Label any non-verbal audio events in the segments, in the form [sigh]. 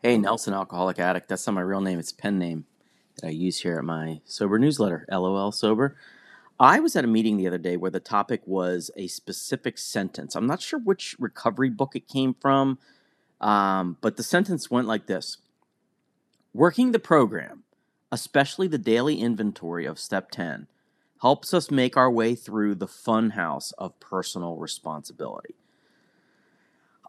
Hey, Nelson, alcoholic addict. That's not my real name. It's pen name that I use here at my sober newsletter, LOL Sober. I was at a meeting the other day where the topic was a specific sentence. I'm not sure which recovery book it came from, um, but the sentence went like this Working the program, especially the daily inventory of step 10, helps us make our way through the funhouse of personal responsibility.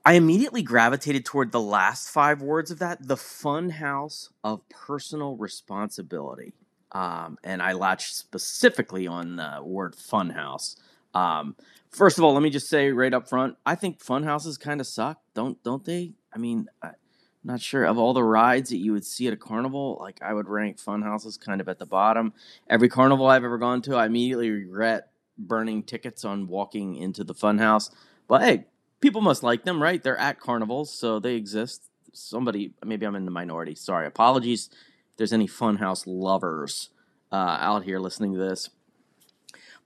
I immediately gravitated toward the last five words of that the fun house of personal responsibility. Um, and I latched specifically on the word fun house. Um, first of all, let me just say right up front, I think fun houses kind of suck. Don't don't they? I mean, I'm not sure of all the rides that you would see at a carnival. Like I would rank fun houses kind of at the bottom. Every carnival I've ever gone to, I immediately regret burning tickets on walking into the fun house. But hey, people must like them, right? They're at carnivals, so they exist. Somebody, maybe I'm in the minority. Sorry, apologies. If there's any funhouse lovers uh, out here listening to this,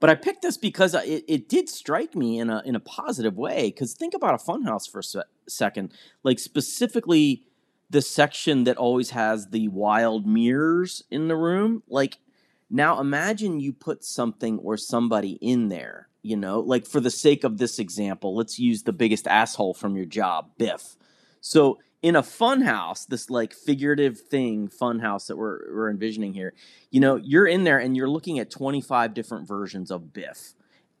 but I picked this because it, it did strike me in a in a positive way. Because think about a funhouse for a se- second, like specifically the section that always has the wild mirrors in the room. Like now, imagine you put something or somebody in there you know like for the sake of this example let's use the biggest asshole from your job biff. So in a fun house this like figurative thing fun house that we're, we're envisioning here you know you're in there and you're looking at 25 different versions of biff.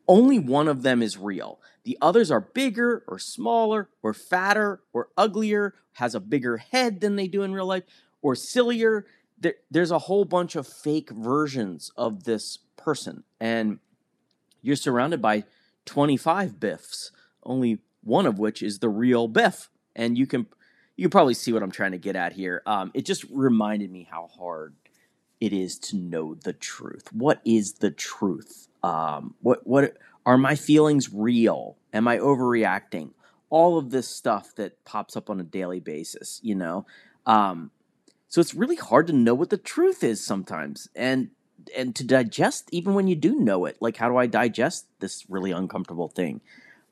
Only one of them is real. The others are bigger or smaller or fatter or uglier has a bigger head than they do in real life or sillier there, there's a whole bunch of fake versions of this person and you're surrounded by 25 biffs, only one of which is the real biff. And you can you probably see what I'm trying to get at here. Um, it just reminded me how hard it is to know the truth. What is the truth? Um, what what are my feelings real? Am I overreacting? All of this stuff that pops up on a daily basis, you know. Um, so it's really hard to know what the truth is sometimes, and and to digest even when you do know it like how do i digest this really uncomfortable thing?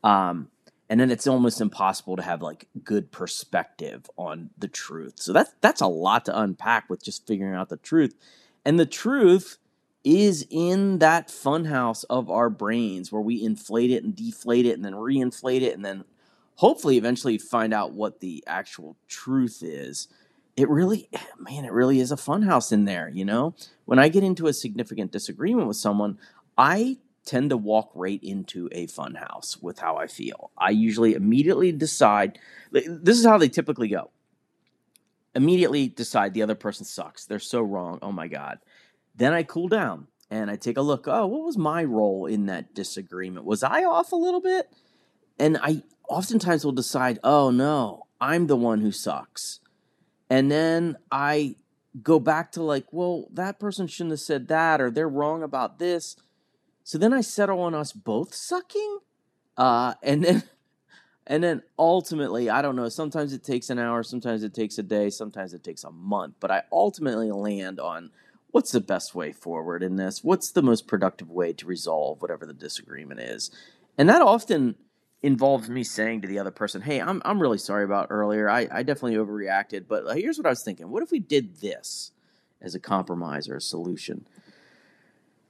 Um and then it's almost impossible to have like good perspective on the truth. So that's that's a lot to unpack with just figuring out the truth. And the truth is in that funhouse of our brains where we inflate it and deflate it and then reinflate it and then hopefully eventually find out what the actual truth is it really [sighs] man it really is a funhouse in there you know? When i get into a significant disagreement with someone i tend to walk right into a funhouse with how i feel. I usually immediately decide this is how they typically go. Immediately decide the other person sucks they're so wrong oh my god. Then i cool down and i take a look oh what was my role in that disagreement? Was i off a little bit? And i oftentimes will decide oh no i'm the one who sucks and then I go back to like, well, that person shouldn't have said that, or they're wrong about this. So then I settle on us both sucking. Uh, and then [laughs] and then ultimately, I don't know, sometimes it takes an hour, sometimes it takes a day, sometimes it takes a month, but I ultimately land on what's the best way forward in this? What's the most productive way to resolve whatever the disagreement is? And that often involves me saying to the other person, "Hey, I'm I'm really sorry about earlier. I, I definitely overreacted, but here's what I was thinking. What if we did this as a compromise or a solution?"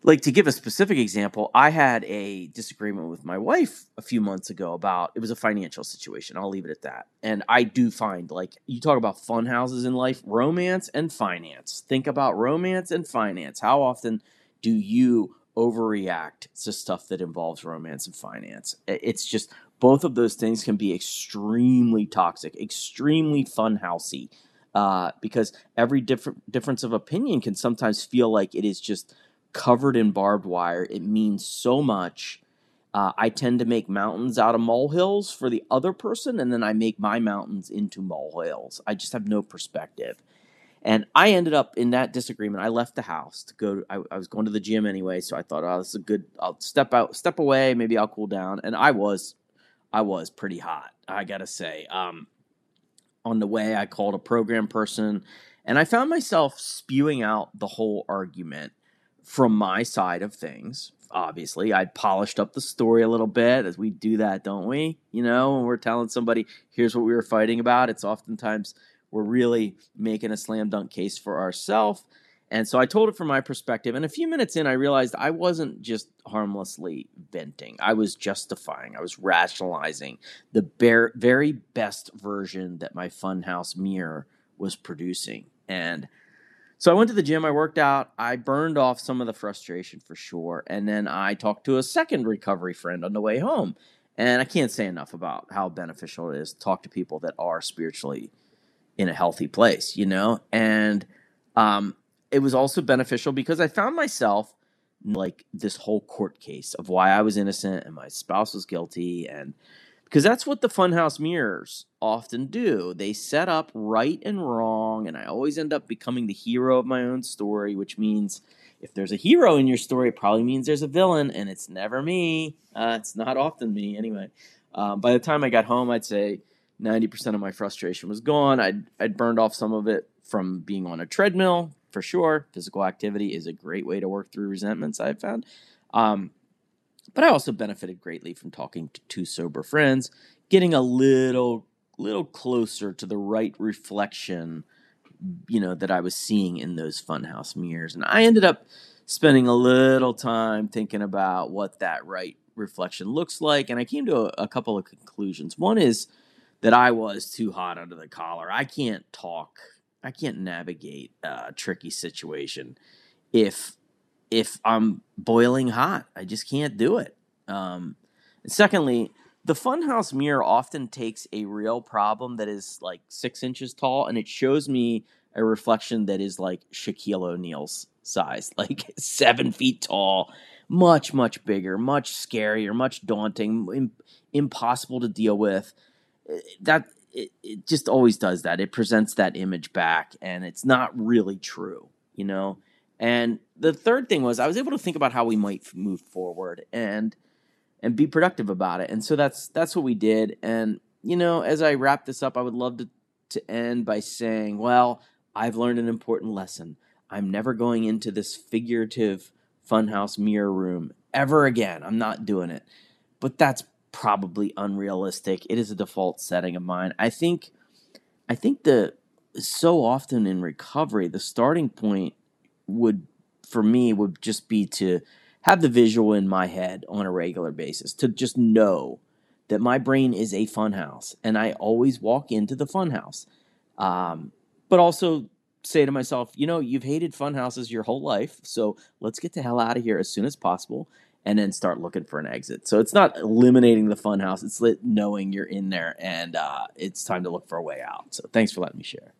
Like to give a specific example, I had a disagreement with my wife a few months ago about it was a financial situation. I'll leave it at that. And I do find like you talk about fun houses in life, romance and finance. Think about romance and finance. How often do you overreact to stuff that involves romance and finance. It's just both of those things can be extremely toxic, extremely funhousey, uh, because every different difference of opinion can sometimes feel like it is just covered in barbed wire. It means so much. Uh, I tend to make mountains out of molehills for the other person, and then I make my mountains into molehills. I just have no perspective. And I ended up in that disagreement. I left the house to go. To, I, I, was going to the gym anyway, so I thought, oh, this is a good. I'll step out, step away. Maybe I'll cool down. And I was, I was pretty hot. I gotta say. Um, on the way, I called a program person, and I found myself spewing out the whole argument from my side of things. Obviously, I polished up the story a little bit, as we do that, don't we? You know, when we're telling somebody, here's what we were fighting about. It's oftentimes we're really making a slam dunk case for ourselves. And so I told it from my perspective. And a few minutes in, I realized I wasn't just harmlessly venting. I was justifying, I was rationalizing the bare, very best version that my funhouse mirror was producing. And so I went to the gym, I worked out, I burned off some of the frustration for sure. And then I talked to a second recovery friend on the way home. And I can't say enough about how beneficial it is to talk to people that are spiritually in a healthy place, you know? And um, it was also beneficial because I found myself like this whole court case of why I was innocent and my spouse was guilty and because that's what the funhouse mirrors often do. They set up right and wrong, and I always end up becoming the hero of my own story, which means if there's a hero in your story, it probably means there's a villain, and it's never me. Uh, it's not often me, anyway. Um, by the time I got home, I'd say 90% of my frustration was gone. I'd, I'd burned off some of it from being on a treadmill, for sure. Physical activity is a great way to work through resentments, I've found. Um, but I also benefited greatly from talking to two sober friends, getting a little little closer to the right reflection, you know, that I was seeing in those funhouse mirrors. And I ended up spending a little time thinking about what that right reflection looks like, and I came to a, a couple of conclusions. One is that I was too hot under the collar. I can't talk. I can't navigate a tricky situation if if I'm boiling hot. I just can't do it. Um, secondly, the funhouse mirror often takes a real problem that is like six inches tall and it shows me a reflection that is like Shaquille O'Neal's size, [laughs] like seven feet tall, much, much bigger, much scarier, much daunting, Im- impossible to deal with. That it, it just always does that. It presents that image back and it's not really true, you know? And the third thing was I was able to think about how we might move forward and and be productive about it. And so that's that's what we did. And you know, as I wrap this up, I would love to to end by saying, well, I've learned an important lesson. I'm never going into this figurative funhouse mirror room ever again. I'm not doing it. But that's probably unrealistic. It is a default setting of mine. I think I think the so often in recovery, the starting point would for me would just be to have the visual in my head on a regular basis to just know that my brain is a funhouse and I always walk into the funhouse. Um, but also say to myself, you know, you've hated funhouses your whole life, so let's get the hell out of here as soon as possible and then start looking for an exit. So it's not eliminating the funhouse, it's knowing you're in there and uh, it's time to look for a way out. So thanks for letting me share.